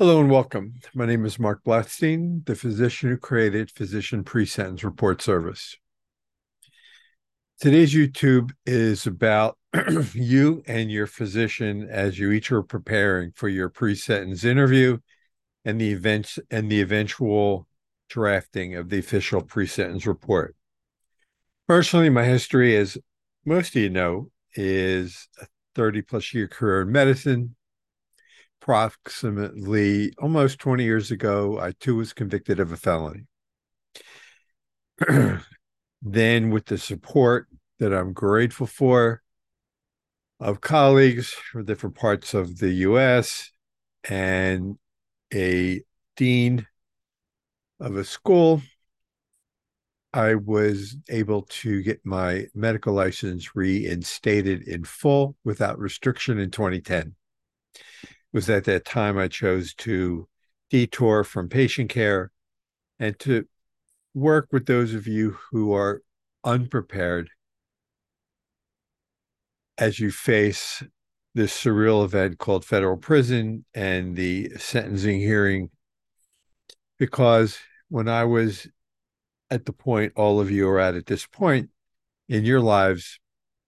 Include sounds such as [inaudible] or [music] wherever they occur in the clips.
Hello and welcome. My name is Marc Blatstein, the physician who created Physician Pre-Sentence Report Service. Today's YouTube is about [clears throat] you and your physician as you each are preparing for your pre-sentence interview and the events and the eventual drafting of the official pre-sentence report. Personally, my history, as most of you know, is a 30 plus year career in medicine, approximately almost 20 years ago, I too was convicted of a felony. [clears throat] then, with the support that I'm grateful for of colleagues from different parts of the US and a dean of a school, I was able to get my medical license reinstated in full without restriction in 2010 was at that time I chose to detour from patient care and to work with those of you who are unprepared as you face this surreal event called federal prison and the sentencing hearing. Because when I was at the point all of you are at at this point in your lives,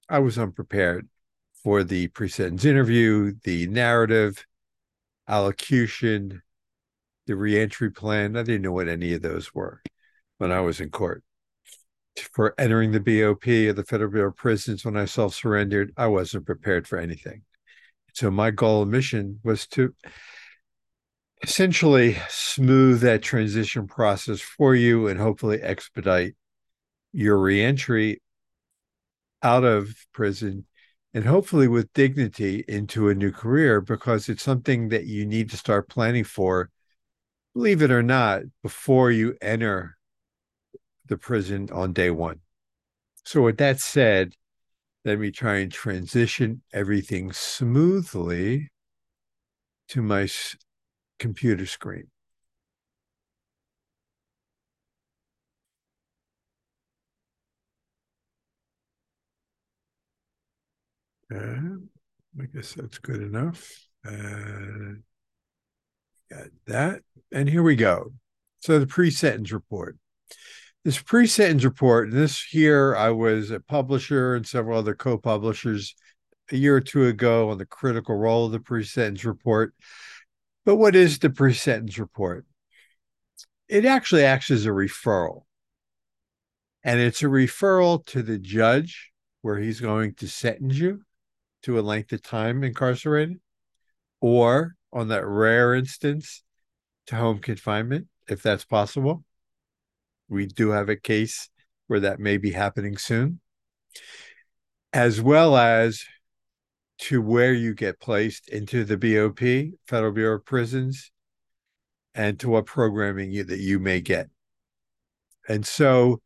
I was unprepared for the pre sentence interview, the narrative, allocution, the reentry plan. I didn't know what any of those were when I was in court. For entering the BOP or the Federal Bureau of Prisons when I self surrendered, I wasn't prepared for anything. So my goal and mission was to essentially smooth that transition process for you and hopefully expedite your reentry out of prison and hopefully with dignity into a new career because it's something that you need to start planning for, believe it or not, before you enter the prison on day one. So, with that said, let me try and transition everything smoothly to my computer screen. Uh, I guess that's good enough. Uh, got that. And here we go. So the pre-sentence report. This pre-sentence report, this here I was a publisher and several other co-publishers a year or two ago on the critical role of the pre-sentence report. But what is the pre-sentence report? It actually acts as a referral. And it's a referral to the judge where he's going to sentence you to a length of time incarcerated, or on that rare instance, to home confinement, if that's possible. We do have a case where that may be happening soon, as well as to where you get placed into the BOP, Federal Bureau of Prisons, and to what programming you, that you may get. And so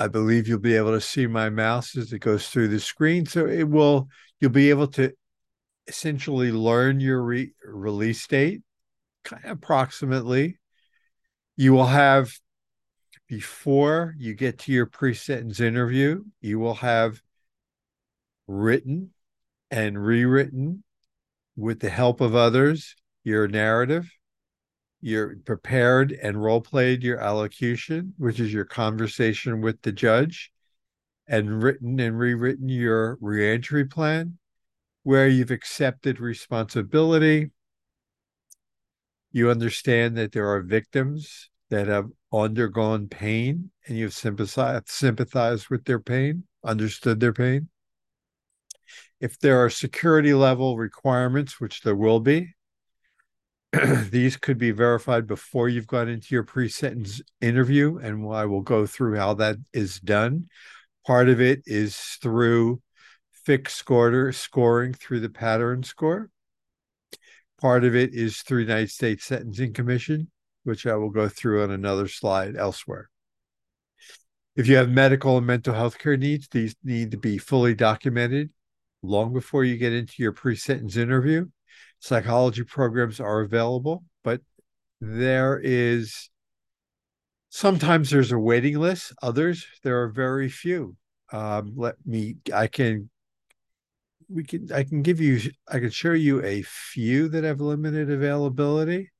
I believe you'll be able to see my mouse as it goes through the screen. So it will, you'll be able to essentially learn your re- release date kind of approximately. You will have, before you get to your pre sentence interview, you will have written and rewritten with the help of others your narrative you're prepared and role played your allocution, which is your conversation with the judge, and written and rewritten your reentry plan, where you've accepted responsibility. You understand that there are victims that have undergone pain and you've sympathized, sympathized with their pain, understood their pain. If there are security level requirements, which there will be, [clears throat] these could be verified before you've got into your pre-sentence interview and i will go through how that is done. Part of it is through fixed scorer scoring through the pattern score. Part of it is through united states sentencing commission which i will go through on another slide elsewhere. If you have medical and mental health care needs these need to be fully documented long before you get into your pre-sentence interview psychology programs are available, but there is sometimes there's a waiting list, others there are very few. Um, let me, I can we can I can give you I can show you a few that have limited availability.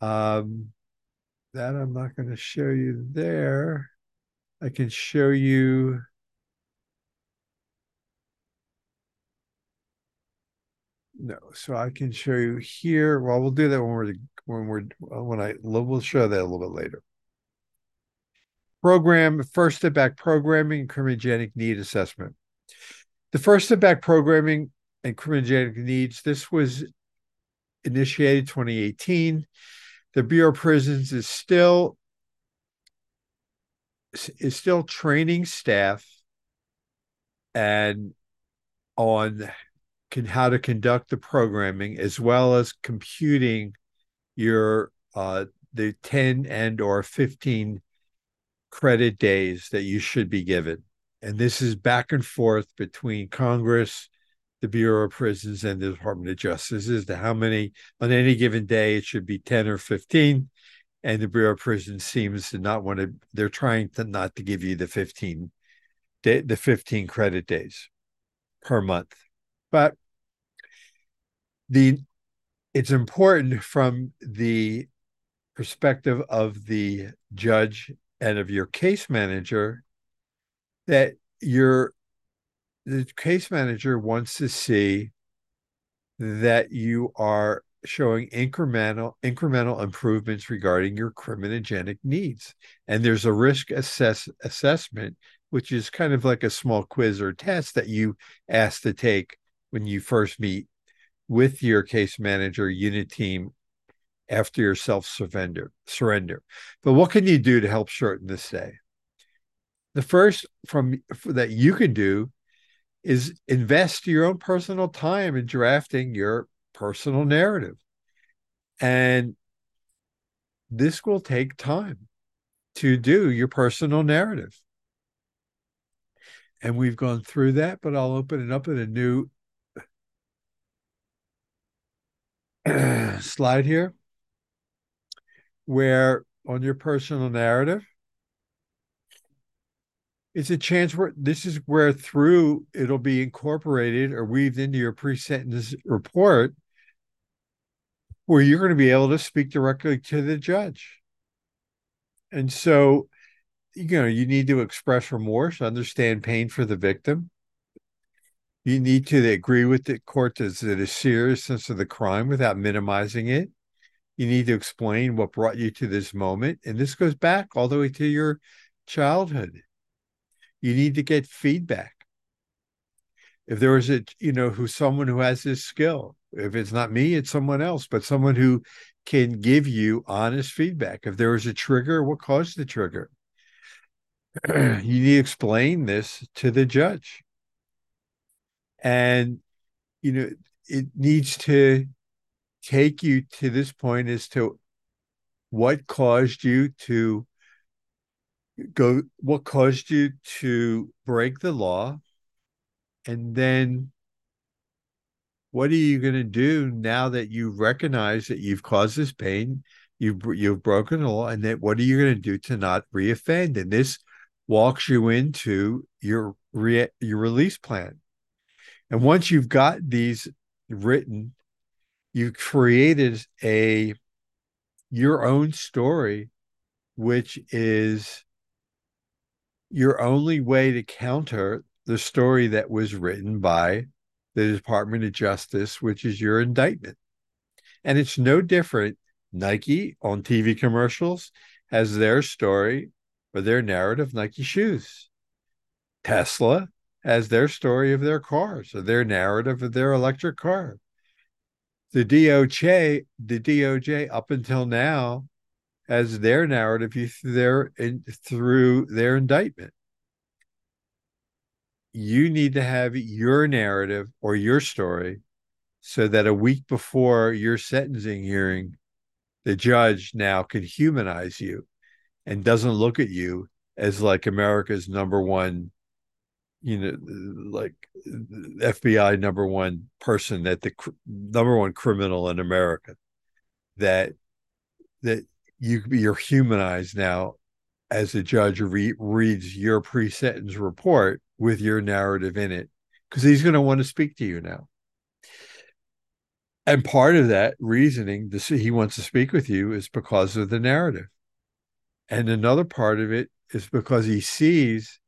Um, that I'm not going to show you there. I can show you. No, so I can show you here. Well, we'll do that when we're when we're uh, when I we'll show that a little bit later. Program First Step Act programming and criminogenic need assessment. The First Step Act programming and criminogenic needs. This was initiated 2018. The Bureau of Prisons is still is still training staff and on can how to conduct the programming as well as computing your uh, the 10 and or 15 credit days that you should be given and this is back and forth between Congress, the Bureau of Prisons, and the Department of Justice as to how many on any given day it should be 10 or 15. And the Bureau of Prisons seems to not want to, they're trying to not to give you the 15 day, the 15 credit days per month. But the it's important from the perspective of the judge and of your case manager that your the case manager wants to see that you are showing incremental incremental improvements regarding your criminogenic needs. And there's a risk assess assessment which is kind of like a small quiz or test that you ask to take when you first meet with your case manager unit team after your self surrender surrender but what can you do to help shorten this day the first from that you can do is invest your own personal time in drafting your personal narrative. And this will take time to do your personal narrative. And we've gone through that, but I'll open it up in a new [clears throat] slide here where on your personal narrative, it's a chance where this is where through it'll be incorporated or weaved into your pre-sentence report where you're going to be able to speak directly to the judge. And so you know you need to express remorse understand pain for the victim you need to agree with the court that it is seriousness of the crime without minimizing it you need to explain what brought you to this moment and this goes back all the way to your childhood you need to get feedback. If there is a, you know, who someone who has this skill, if it's not me, it's someone else, but someone who can give you honest feedback. If there is a trigger, what caused the trigger? [clears throat] you need to explain this to the judge. And, you know, it needs to take you to this point as to what caused you to go what caused you to break the law. And then what are you going to do now that you recognize that you've caused this pain you've you've broken the law and then what are you going to do to not reoffend? And this walks you into your re, your release plan and once you've got these written you've created a your own story which is your only way to counter the story that was written by the Department of Justice, which is your indictment. And it's no different. Nike on TV commercials has their story or their narrative Nike shoes. Tesla has their story of their cars or their narrative of their electric car. The DOJ, the DOJ up until now as their narrative their in, through their indictment. You need to have your narrative or your story so that a week before your sentencing hearing, the judge now can humanize you and doesn't look at you as like America's number one, you know, like FBI number one person that the cr- number one criminal in America that that you you're humanized now as the judge re- reads your pre-sentence report with your narrative in it because he's going to want to speak to you now. And part of that reasoning, this he wants to speak with you, is because of the narrative. And another part of it is because he sees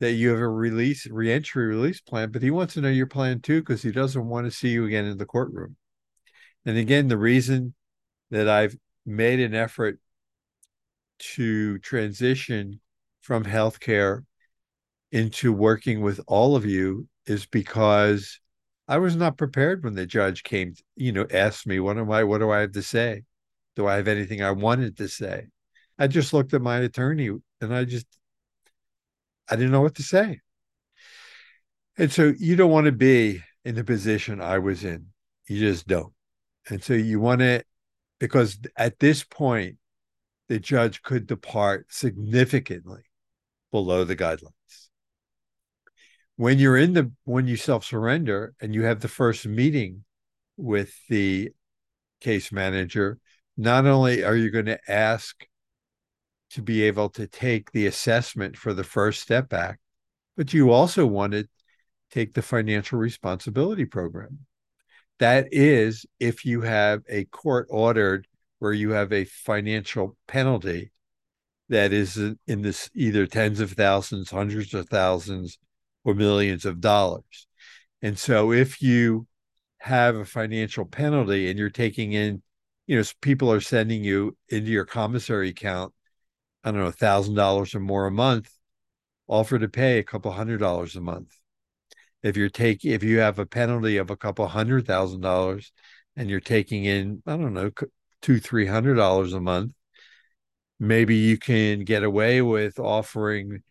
that you have a release, reentry release plan, but he wants to know your plan too, because he doesn't want to see you again in the courtroom. And again, the reason that I've made an effort to transition from healthcare into working with all of you is because I was not prepared when the judge came, you know, asked me, what am I, what do I have to say? Do I have anything I wanted to say? I just looked at my attorney and I just, I didn't know what to say. And so you don't want to be in the position I was in. You just don't. And so you want to, because at this point, the judge could depart significantly below the guidelines. When you're in the, when you self surrender and you have the first meeting with the case manager, not only are you going to ask to be able to take the assessment for the First Step Act, but you also want to take the financial responsibility program. That is, if you have a court ordered where you have a financial penalty that is in this either tens of thousands, hundreds of thousands, or millions of dollars. And so if you have a financial penalty and you're taking in, you know, people are sending you into your commissary account, I don't know, thousand dollars or more a month, offer to pay a couple hundred dollars a month. If you're taking, if you have a penalty of a couple hundred thousand dollars and you're taking in, I don't know, two, three hundred dollars a month, maybe you can get away with offering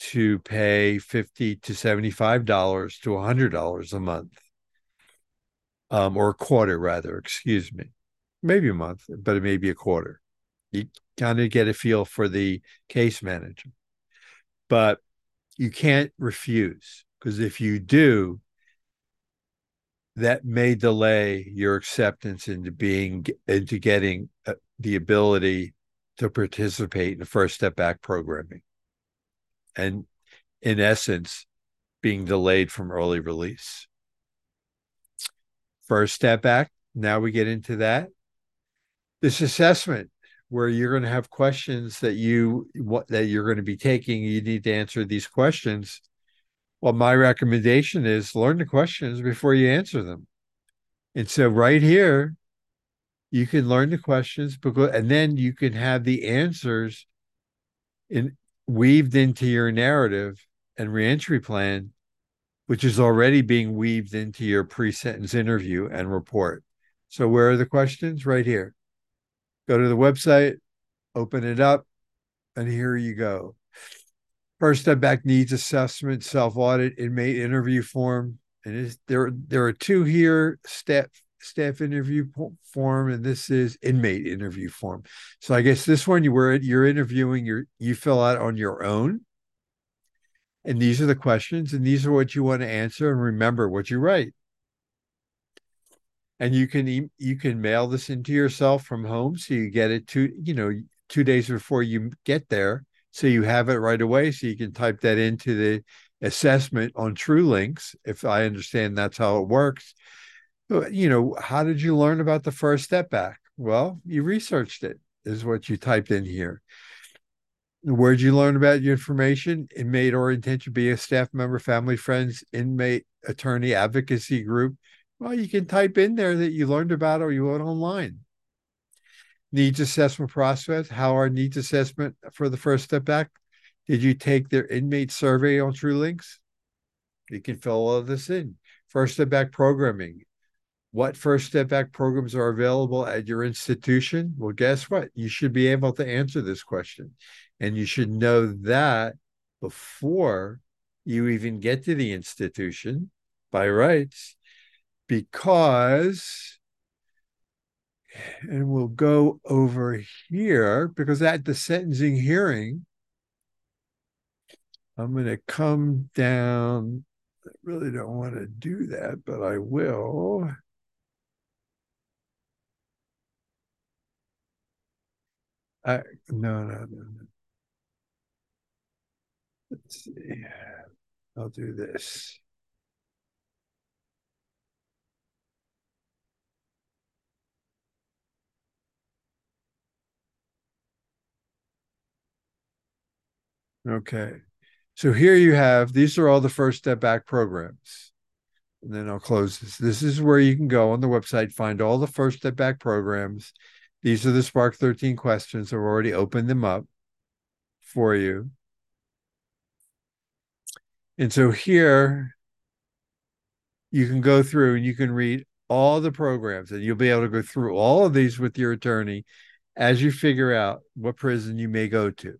to pay 50 to 75 dollars to a 100 dollars a month. Um, or a quarter rather excuse me. Maybe a month but it may be a quarter. You kind of get a feel for the case manager but you can't refuse because if you do that may delay your acceptance into being into getting uh, the ability to participate in the First Step Act programming and in essence being delayed from early release. First Step Act. Now we get into that. This assessment where you're going to have questions that you what that you're going to be taking. You need to answer these questions. Well, my recommendation is learn the questions before you answer them. And so right here, you can learn the questions because and then you can have the answers in weaved into your narrative and reentry plan, which is already being weaved into your pre sentence interview and report. So, where are the questions? Right here. Go to the website, open it up, and here you go. First Step Act needs assessment, self audit, inmate interview form. And there, there are two here staff staff interview form and this is inmate interview form so i guess this one you were you're interviewing you you fill out on your own and these are the questions and these are what you want to answer and remember what you write and you can you can mail this into yourself from home so you get it two you know two days before you get there so you have it right away so you can type that into the assessment on TRULINCS if i understand that's how it works you know, how did you learn about the First Step Act? Well, you researched it, is what you typed in here. Where'd you learn about your information? Inmate orientation, be a staff member, family, friends, inmate attorney advocacy group. Well, you can type in there that you learned about or you went online. Needs assessment process. How are needs assessment for the First Step Act? Did you take their inmate survey on TRULINCS? You can fill all of this in. First Step Act programming what First Step Act programs are available at your institution? Well, guess what? You should be able to answer this question. And you should know that before you even get to the institution by rights, because, and we'll go over here, because at the sentencing hearing, I'm going to come down. I really don't want to do that, but I will. I no, no, no, no. Let's see. I'll do this. Okay. So here you have these are all the First Step Act programs. And then I'll close this. This is where you can go on the website, find all the First Step Act programs. These are the SPARC-13 questions. I've already opened them up for you. And so here you can go through and you can read all the programs and you'll be able to go through all of these with your attorney as you figure out what prison you may go to.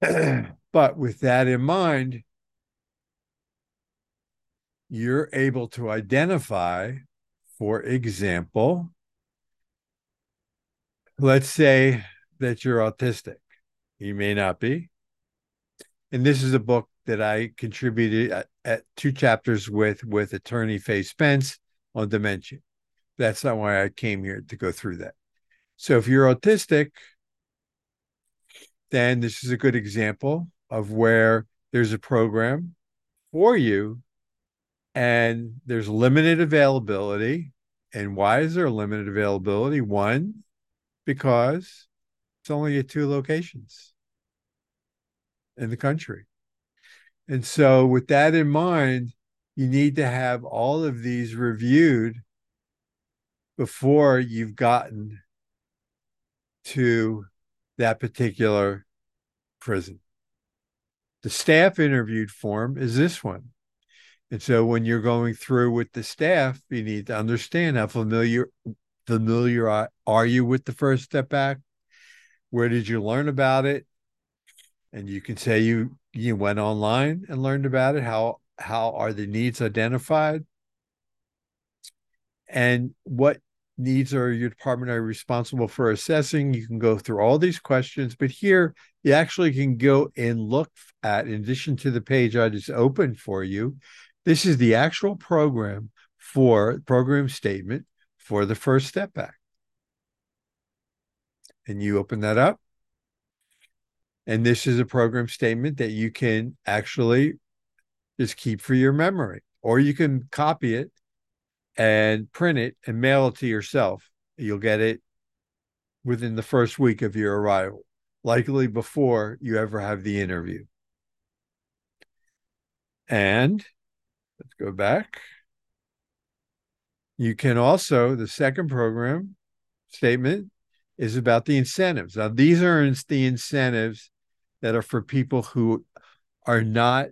[clears throat] but with that in mind, you're able to identify, for example, let's say that you're autistic. You may not be. And this is a book that I contributed at, at two chapters with with attorney Faye Spence on dementia. That's not why I came here to go through that. So if you're autistic, then this is a good example of where there's a program for you and there's limited availability. And why is there limited availability? One, because it's only at two locations in the country. And so, with that in mind, you need to have all of these reviewed before you've gotten to that particular prison. The staff interviewed form is this one. And so when you're going through with the staff, you need to understand how familiar familiar are you with the First Step Act? Where did you learn about it? And you can say you you went online and learned about it. How how are the needs identified? And what needs are your department are responsible for assessing? You can go through all these questions, but here you actually can go and look at, in addition to the page I just opened for you, this is the actual program for program statement for the First Step Act. And you open that up. And this is a program statement that you can actually just keep for your memory, or you can copy it and print it and mail it to yourself. You'll get it within the first week of your arrival, likely before you ever have the interview. And let's go back. You can also, the second program statement is about the incentives. Now, these are the incentives that are for people who are not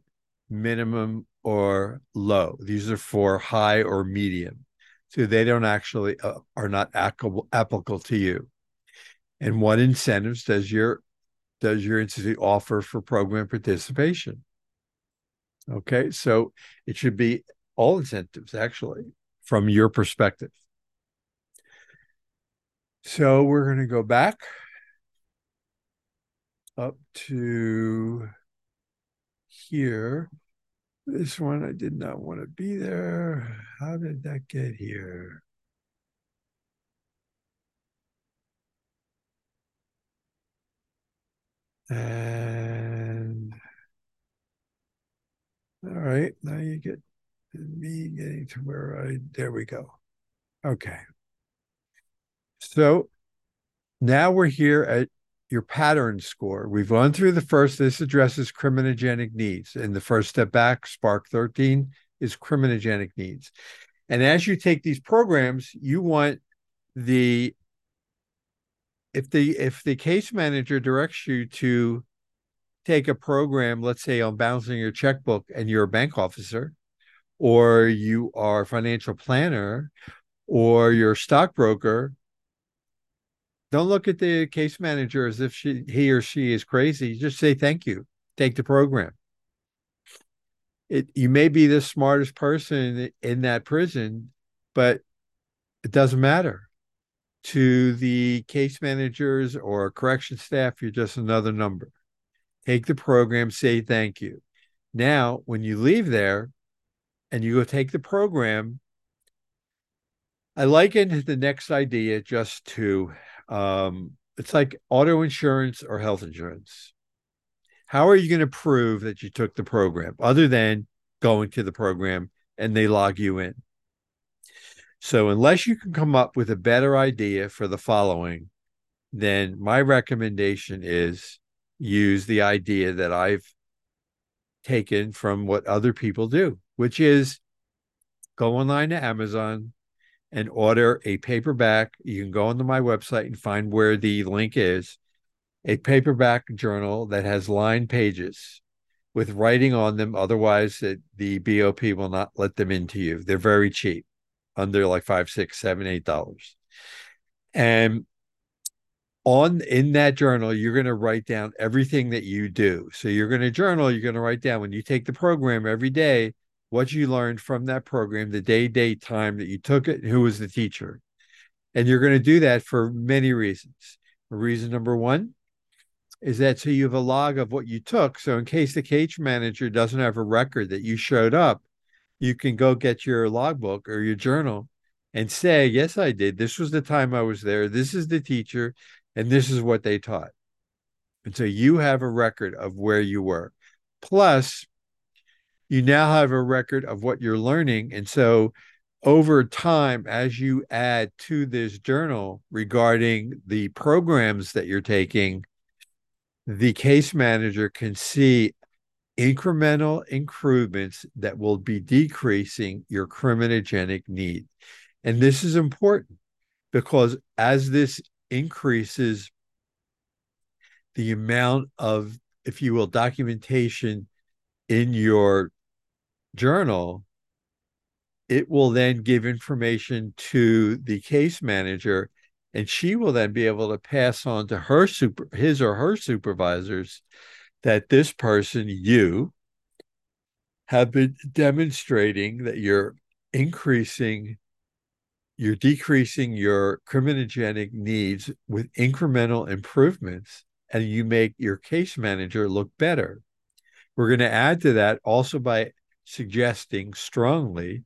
minimum or low. These are for high or medium. So they don't actually uh, are not applicable, applicable to you. And what incentives does your does your institute offer for program participation? Okay, so it should be all incentives actually from your perspective. So we're going to go back up to here. This one, I did not want to be there. How did that get here? And all right, now you get me getting to where I, there we go. Okay. So now we're here at your pattern score. We've gone through the first, this addresses criminogenic needs. And the First Step Act, Spark 13, is criminogenic needs. And as you take these programs, you want the if the if the case manager directs you to take a program, let's say on balancing your checkbook and you're a bank officer, or you are a financial planner, or you're a stockbroker, don't look at the case manager as if she he or she is crazy. Just say thank you. Take the program. It you may be the smartest person in that prison, but it doesn't matter. To the case managers or correction staff, you're just another number. Take the program, say thank you. Now, when you leave there and you go take the program, I liken the next idea just to um, it's like auto insurance or health insurance. How are you going to prove that you took the program other than going to the program and they log you in? So, unless you can come up with a better idea for the following, then my recommendation is use the idea that I've taken from what other people do, which is go online to Amazon and order a paperback. You can go onto my website and find where the link is a paperback journal that has lined pages with writing on them. Otherwise, it, the BOP will not let them into you. They're very cheap, under like five, six, seven, eight dollars. And on in that journal, you're going to write down everything that you do. So you're going to journal, you're going to write down when you take the program every day, what you learned from that program, the day, date, time that you took it, who was the teacher. And you're going to do that for many reasons. Reason number one is that so you have a log of what you took. So in case the cage manager doesn't have a record that you showed up, you can go get your logbook or your journal and say, Yes, I did. This was the time I was there. This is the teacher and this is what they taught. And so you have a record of where you were. Plus, you now have a record of what you're learning. And so over time, as you add to this journal regarding the programs that you're taking, the case manager can see incremental improvements that will be decreasing your criminogenic need. And this is important because as this increases the amount of, if you will, documentation in your journal, it will then give information to the case manager, and she will then be able to pass on to her super, his or her supervisors that this person, you, have been demonstrating that you're increasing you're decreasing your criminogenic needs with incremental improvements and you make your case manager look better. We're going to add to that also by suggesting strongly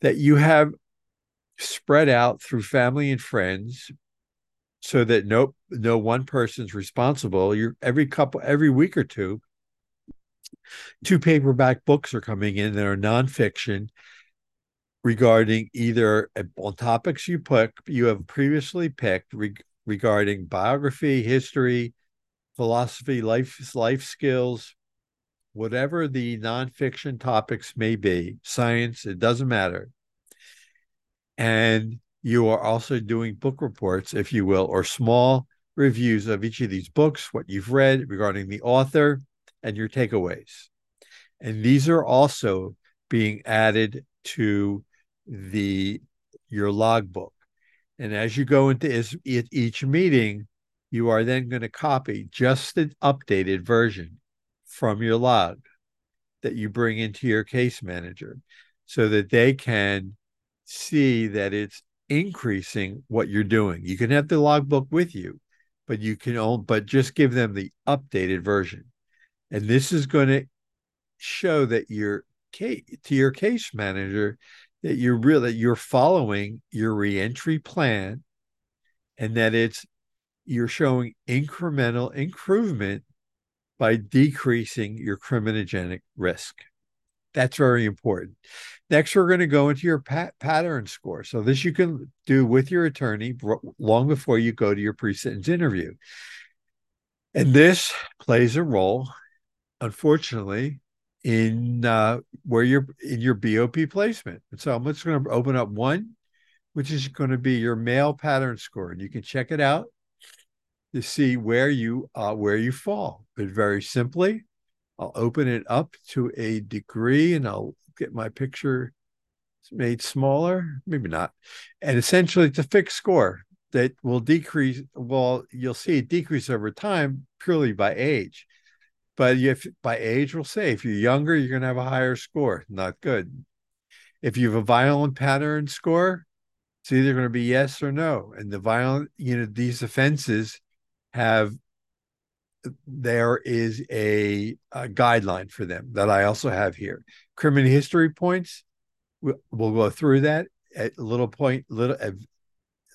that you have spread out through family and friends so that no no one person's responsible. You're every couple every week or two two paperback books are coming in that are nonfiction regarding either on topics you put you have previously picked re- regarding biography, history, philosophy, life life skills, whatever the nonfiction topics may be, science, it doesn't matter. And you are also doing book reports, if you will, or small reviews of each of these books, what you've read regarding the author, and your takeaways. And these are also being added to the your logbook. And as you go into each meeting, you are then going to copy just the updated version from your log that you bring into your case manager so that they can see that it's increasing what you're doing. You can have the logbook with you, but you can only, but just give them the updated version. And this is going to show that your case to your case manager that you're really you're following your reentry plan and that it's you're showing incremental improvement by decreasing your criminogenic risk. That's very important. Next, we're going to go into your pat- pattern score. So this you can do with your attorney long before you go to your pre-sentence interview. And this plays a role, unfortunately, in uh, where you're in your BOP placement. And so I'm just going to open up one, which is going to be your male pattern score, and you can check it out to see where you uh, where you fall. But very simply, I'll open it up to a degree, and I'll get my picture made smaller, maybe not. And essentially, it's a fixed score that will decrease. Well, you'll see it decrease over time purely by age. But if by age, we'll say if you're younger, you're going to have a higher score. Not good. If you have a violent pattern score, it's either going to be yes or no. And the violent, you know, these offenses have there is a, a, guideline for them that I also have here. Criminal history points. We'll, we'll go through that at a little point, little a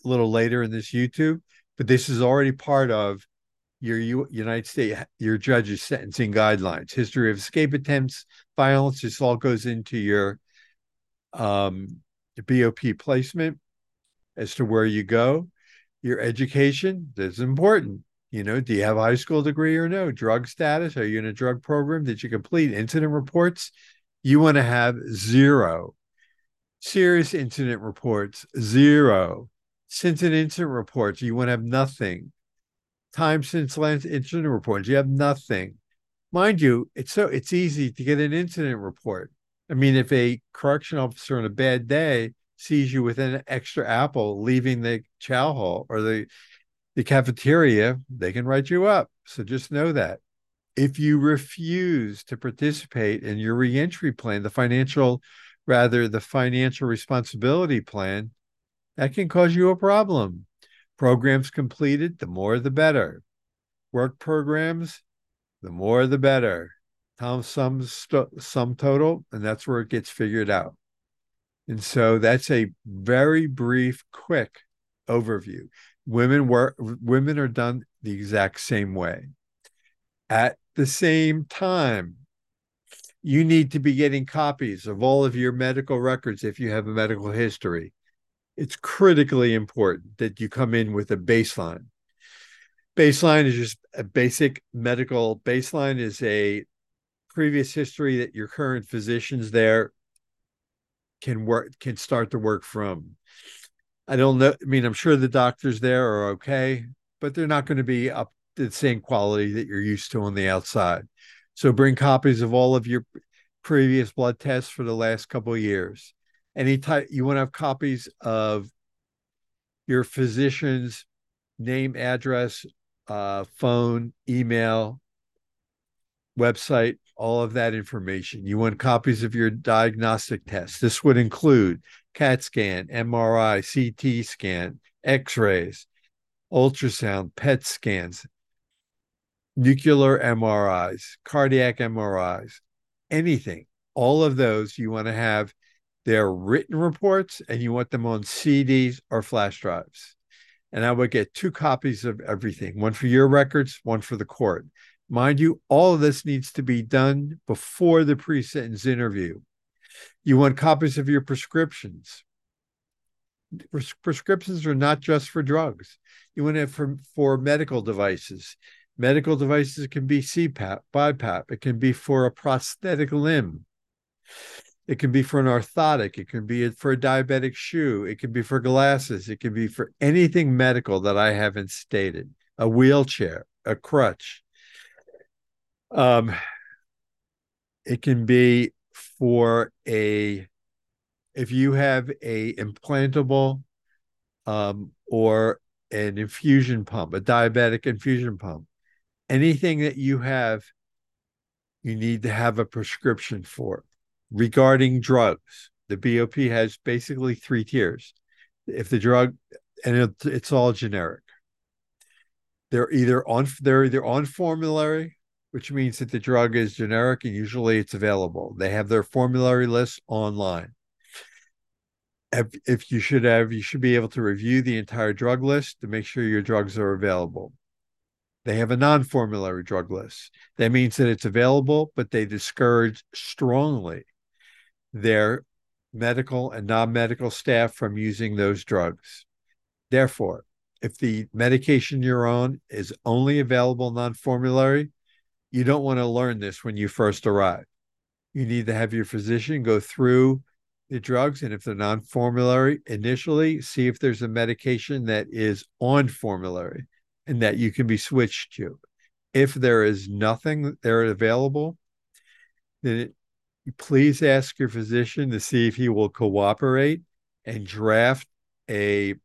little later in this YouTube. But this is already part of your U- United States, your judge's sentencing guidelines, history of escape attempts, violence. This all goes into your um, BOP placement as to where you go. Your education, that's important. You know, do you have a high school degree or no? Drug status? Are you in a drug program? Did you complete incident reports? You want to have zero. Serious incident reports, zero. Since an incident reports, you want to have nothing. Time since last incident reports, you have nothing. Mind you, it's so it's easy to get an incident report. I mean, if a correction officer on a bad day sees you with an extra apple leaving the chow hall or the the cafeteria, they can write you up. So just know that. If you refuse to participate in your reentry plan, the financial, rather, the financial responsibility plan, that can cause you a problem. Programs completed, the more the better. Work programs, the more the better. Tom sum, sum total, and that's where it gets figured out. And so that's a very brief, quick overview. Women work women are done the exact same way. At the same time, you need to be getting copies of all of your medical records if you have a medical history. It's critically important that you come in with a baseline. Baseline is just a basic medical baseline is a previous history that your current physicians there can work can start to work from. I don't know. I mean, I'm sure the doctors there are okay, but they're not going to be up to the same quality that you're used to on the outside. So bring copies of all of your previous blood tests for the last couple of years. Any type you want to have copies of your physician's name, address, uh, phone, email, website, all of that information. You want copies of your diagnostic tests. This would include CAT scan, MRI, CT scan, X rays, ultrasound, PET scans, nuclear MRIs, cardiac MRIs, anything. All of those you want to have their written reports and you want them on CDs or flash drives. And I would get two copies of everything one for your records, one for the court. Mind you, all of this needs to be done before the pre sentence interview. You want copies of your prescriptions. Pres- prescriptions are not just for drugs. You want it for, for medical devices. Medical devices can be CPAP, BiPAP. It can be for a prosthetic limb. It can be for an orthotic. It can be for a diabetic shoe. It can be for glasses. It can be for anything medical that I haven't stated a wheelchair, a crutch. Um, it can be for a if you have a implantable um, or an infusion pump, a diabetic infusion pump, anything that you have, you need to have a prescription for. Regarding drugs, the BOP has basically three tiers. If the drug, and it, it's all generic, they're either on they're either on formulary which means that the drug is generic and usually it's available. They have their formulary list online. If, if you should have, you should be able to review the entire drug list to make sure your drugs are available. They have a non formulary drug list. That means that it's available, but they discourage strongly their medical and non medical staff from using those drugs. Therefore, if the medication you're on is only available non formulary, you don't want to learn this when you first arrive. You need to have your physician go through the drugs, and if they're non formulary, initially see if there's a medication that is on formulary and that you can be switched to. If there is nothing there available, then it, please ask your physician to see if he will cooperate and draft a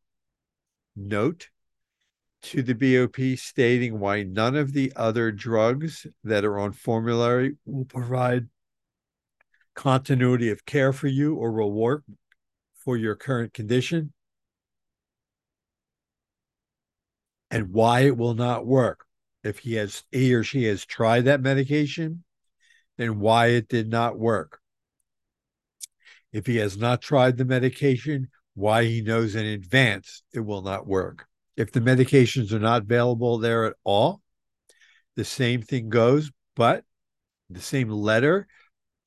note to the BOP stating why none of the other drugs that are on formulary will provide continuity of care for you or work for your current condition and why it will not work. If he has he or she has tried that medication, and why it did not work. If he has not tried the medication, why he knows in advance it will not work. If the medications are not available there at all, the same thing goes, but the same letter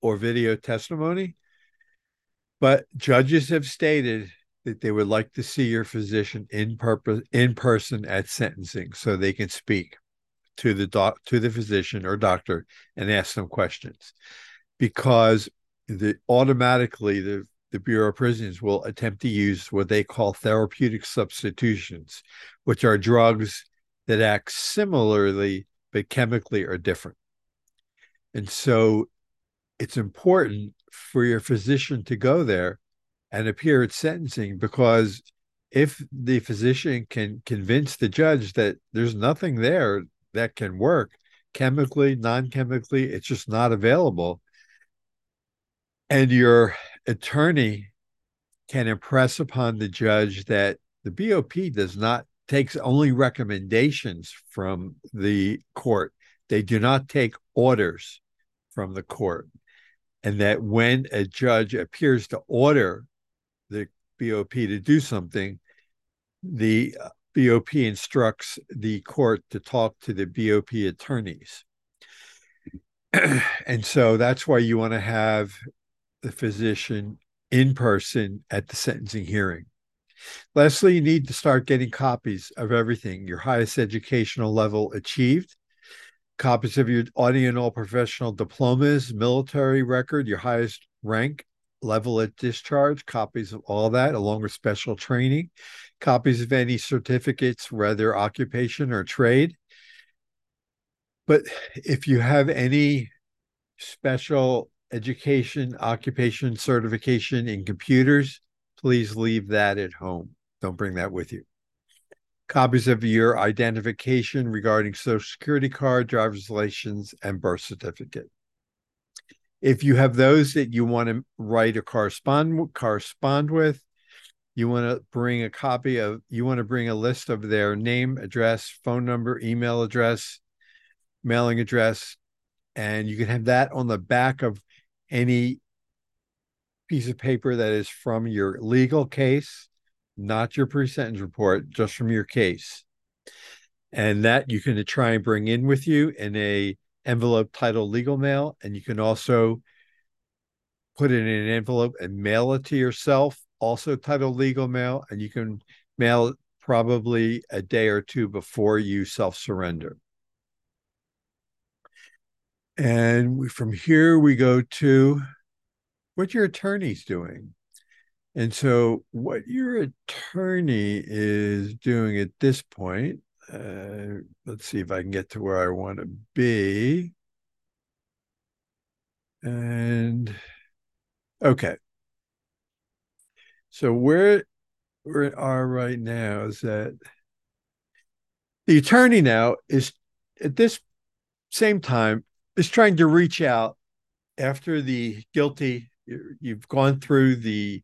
or video testimony. But judges have stated that they would like to see your physician in purpose in person at sentencing so they can speak to the doc to the physician or doctor and ask them questions because the automatically the the Bureau of Prisons will attempt to use what they call therapeutic substitutions, which are drugs that act similarly but chemically are different. And so it's important for your physician to go there and appear at sentencing because if the physician can convince the judge that there's nothing there that can work chemically, non chemically, it's just not available, and your attorney can impress upon the judge that the BOP does not takes only recommendations from the court. They do not take orders from the court. And that when a judge appears to order the BOP to do something, the BOP instructs the court to talk to the BOP attorneys. [clears throat] and so that's why you want to have the physician in person at the sentencing hearing. Lastly, you need to start getting copies of everything your highest educational level achieved, copies of your audio and all professional diplomas, military record, your highest rank, level at discharge, copies of all that, along with special training, copies of any certificates, whether occupation or trade. But if you have any special education, occupation certification in computers, please leave that at home. Don't bring that with you. Copies of your identification regarding Social Security card, driver's license, and birth certificate. If you have those that you want to write or correspond correspond with, you want to bring a copy of you want to bring a list of their name, address, phone number, email address, mailing address, and you can have that on the back of any piece of paper that is from your legal case, not your pre-sentence report, just from your case. And that you can try and bring in with you in a envelope titled legal mail. And you can also put it in an envelope and mail it to yourself, also titled legal mail. And you can mail it probably a day or two before you self surrender. And we, from here, we go to what your attorney's doing. And so, what your attorney is doing at this point, uh, let's see if I can get to where I want to be. And okay. So, where we are right now is that the attorney now is at this same time is trying to reach out after the guilty you've gone through the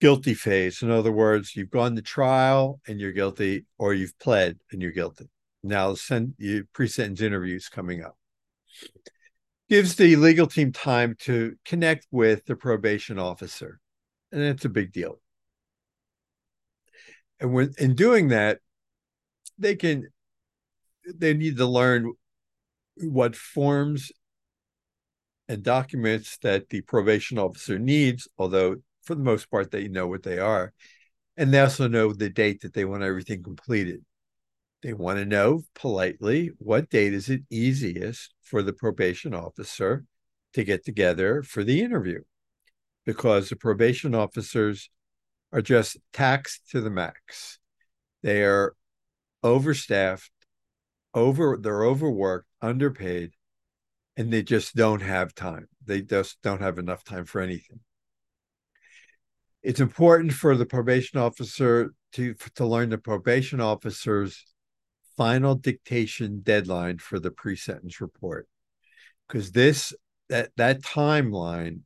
guilty phase. In other words, you've gone to trial and you're guilty, or you've pled and you're guilty. Now, send you pre-sentence interviews coming up. Gives the legal team time to connect with the probation officer, and it's a big deal. And when in doing that, they can they need to learn what forms and documents that the probation officer needs, although for the most part they know what they are. And they also know the date that they want everything completed. They want to know politely what date is it easiest for the probation officer to get together for the interview because the probation officers are just taxed to the max. They are overstaffed, over they're overworked, underpaid, and they just don't have time. They just don't have enough time for anything. It's important for the probation officer to to learn the probation officer's final dictation deadline for the pre-sentence report because this that that timeline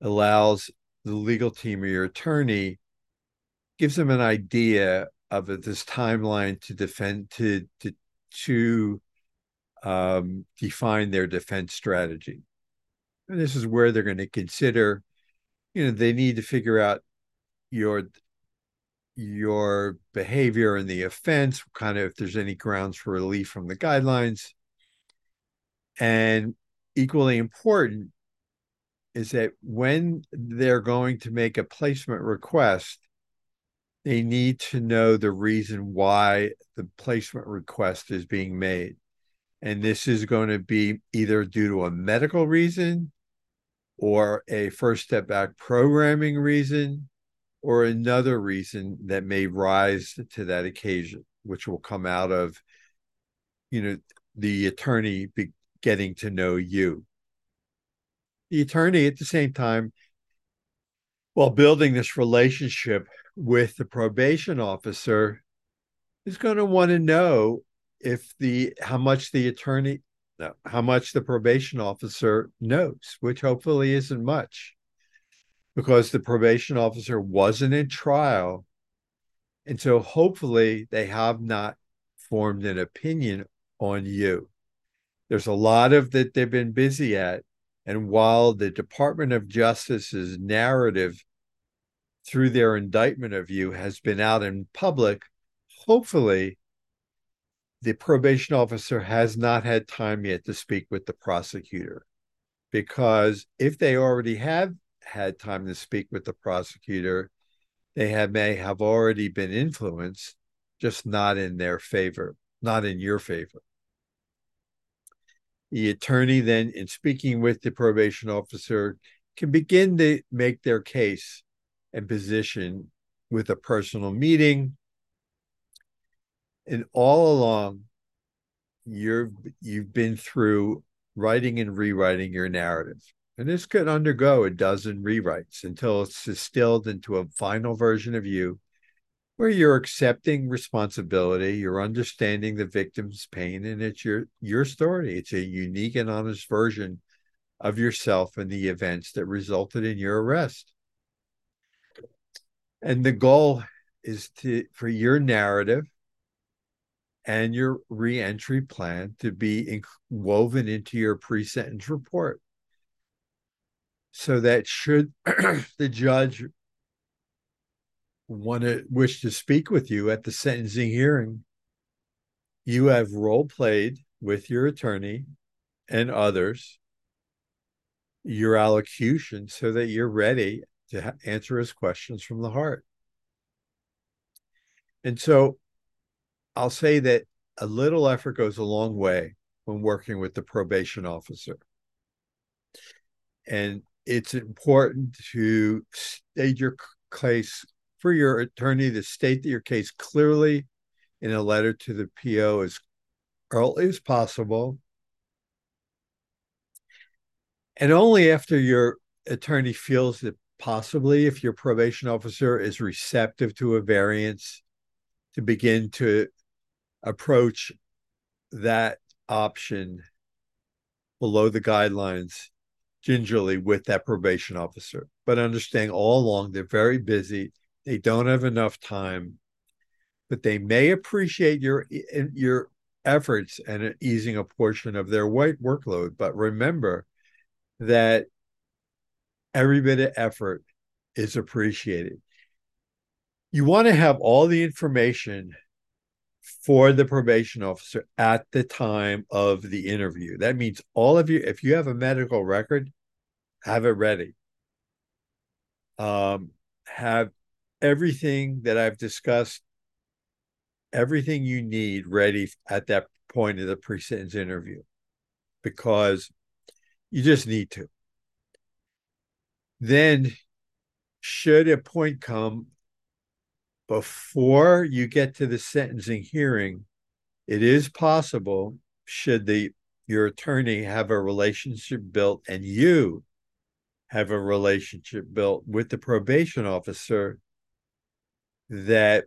allows the legal team or your attorney gives them an idea of this timeline to defend to to to um, define their defense strategy. And this is where they're going to consider, you know, they need to figure out your your behavior in the offense, kind of if there's any grounds for relief from the guidelines. And equally important is that when they're going to make a placement request, they need to know the reason why the placement request is being made. And this is going to be either due to a medical reason or a First Step Act programming reason or another reason that may rise to that occasion, which will come out of, you know, the attorney getting to know you. The attorney at the same time, while building this relationship with the probation officer, is going to want to know if the how much the attorney no, how much the probation officer knows, which hopefully isn't much because the probation officer wasn't in trial. And so hopefully they have not formed an opinion on you. There's a lot of that they've been busy at. And while the Department of Justice's narrative through their indictment of you has been out in public, hopefully the probation officer has not had time yet to speak with the prosecutor. Because if they already have had time to speak with the prosecutor, they have may have already been influenced, just not in their favor, not in your favor. The attorney then, in speaking with the probation officer, can begin to make their case and position with a personal meeting. And all along, you're you've been through writing and rewriting your narrative. And this could undergo a dozen rewrites until it's distilled into a final version of you where you're accepting responsibility, you're understanding the victim's pain, and it's your your story. It's a unique and honest version of yourself and the events that resulted in your arrest. And the goal is to for your narrative and your reentry plan to be woven into your pre-sentence report. So that should [clears throat] the judge want to wish to speak with you at the sentencing hearing, you have role played with your attorney and others your allocution so that you're ready to answer his questions from the heart. And so I'll say that a little effort goes a long way when working with the probation officer. And it's important to state your case for your attorney to state that your case clearly in a letter to the PO as early as possible. And only after your attorney feels that possibly if your probation officer is receptive to a variance to begin to approach that option below the guidelines gingerly with that probation officer, but understanding all along they're very busy. They don't have enough time, but they may appreciate your your efforts and uh, easing a portion of their white workload. But remember that every bit of effort is appreciated. You want to have all the information for the probation officer at the time of the interview. That means all of you, if you have a medical record, have it ready. Um, have everything that I've discussed, everything you need ready at that point of the pre-sentence interview, because you just need to. Then, should a point come before you get to the sentencing hearing, it is possible, should the your attorney have a relationship built and you have a relationship built with the probation officer, that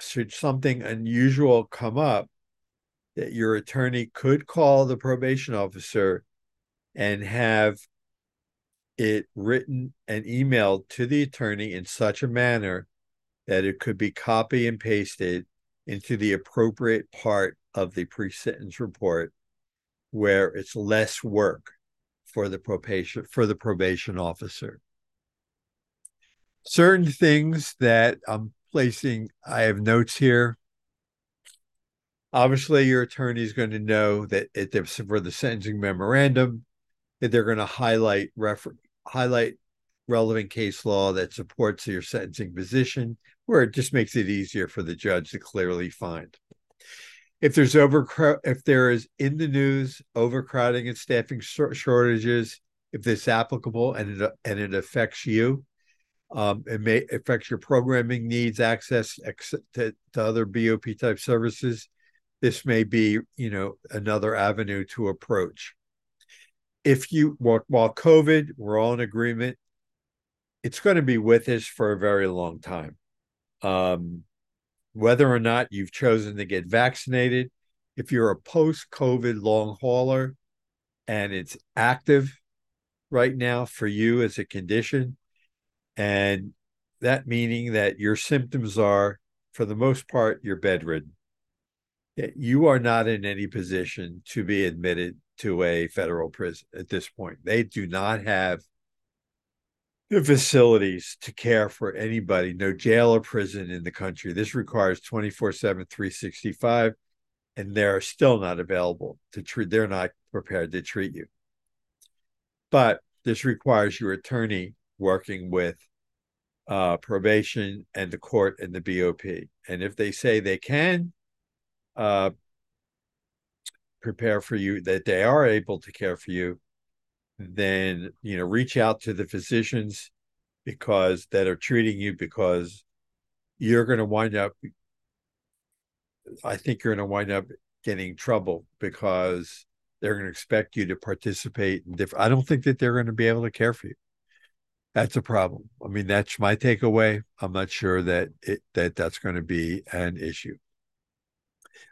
should something unusual come up, that your attorney could call the probation officer and have it written and emailed to the attorney in such a manner that it could be copy and pasted into the appropriate part of the pre-sentence report where it's less work for the probation for the probation officer. Certain things that i'm placing i have notes here. Obviously your attorney is going to know that it, for the sentencing memorandum that they're going to highlight refer highlight relevant case law that supports your sentencing position, where it just makes it easier for the judge to clearly find. If there's over, if there is in the news overcrowding and staffing shortages, if this applicable and it and it affects you, um, it may affect your programming needs, access to, to other BOP type services. This may be, you know, another avenue to approach. If you while, COVID, we're all in agreement, it's going to be with us for a very long time. Um, whether or not you've chosen to get vaccinated, if you're a post COVID long hauler and it's active right now for you as a condition, and that meaning that your symptoms are, for the most part, you're bedridden. You are not in any position to be admitted to a federal prison at this point. They do not have the facilities to care for anybody, no jail or prison in the country. This requires 24 7, 365, and they're still not available to treat, they're not prepared to treat you. But this requires your attorney working with uh, probation and the court and the BOP. And if they say they can uh, prepare for you, that they are able to care for you, then you know reach out to the physicians because that are treating you because you're going to wind up i think you're going to wind up getting trouble because they're going to expect you to participate in different i don't think that they're going to be able to care for you. That's a problem. I mean that's my takeaway. I'm not sure that it that that's going to be an issue.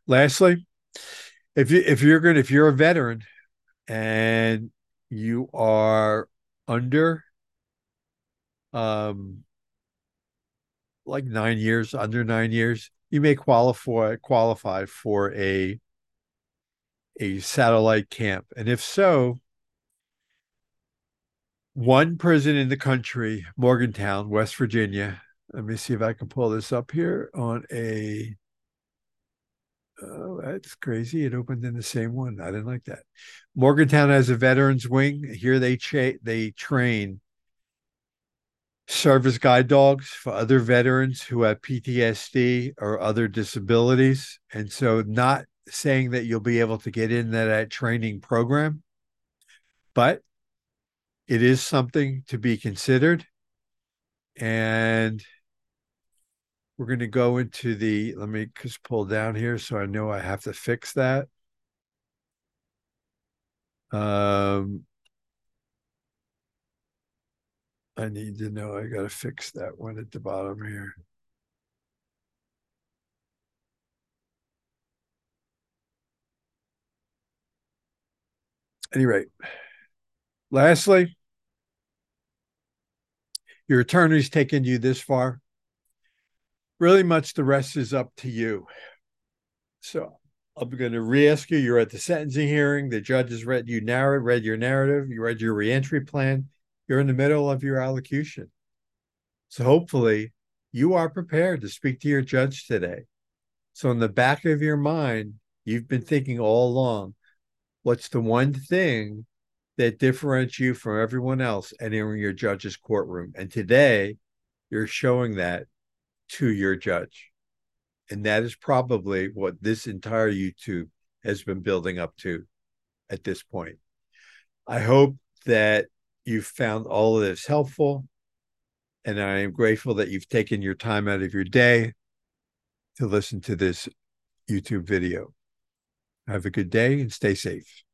Lastly if you if you're going if you're a veteran and you are under um like nine years, under nine years, you may qualify qualify for a a satellite camp. And if so, one prison in the country, Morgantown, West Virginia. Let me see if I can pull this up here on a Oh, that's crazy. It opened in the same one. I didn't like that. Morgantown has a veterans wing. Here they cha- they train service guide dogs for other veterans who have PTSD or other disabilities. And so not saying that you'll be able to get in that, that training program, but it is something to be considered. And we're going to go into the, let me just pull down here so I know I have to fix that. Um, I need to know I got to fix that one at the bottom here. Any rate, lastly, your attorney's taken you this far really much the rest is up to you. So I'm going to re-ask you. You're at the sentencing hearing. The judge has read you narrative, read your narrative. You read your reentry plan. You're in the middle of your allocution. So hopefully you are prepared to speak to your judge today. So in the back of your mind, you've been thinking all along, what's the one thing that differentiates you from everyone else entering your judge's courtroom? And today you're showing that to your judge. And that is probably what this entire YouTube has been building up to at this point. I hope that you found all of this helpful. And I am grateful that you've taken your time out of your day to listen to this YouTube video. Have a good day and stay safe.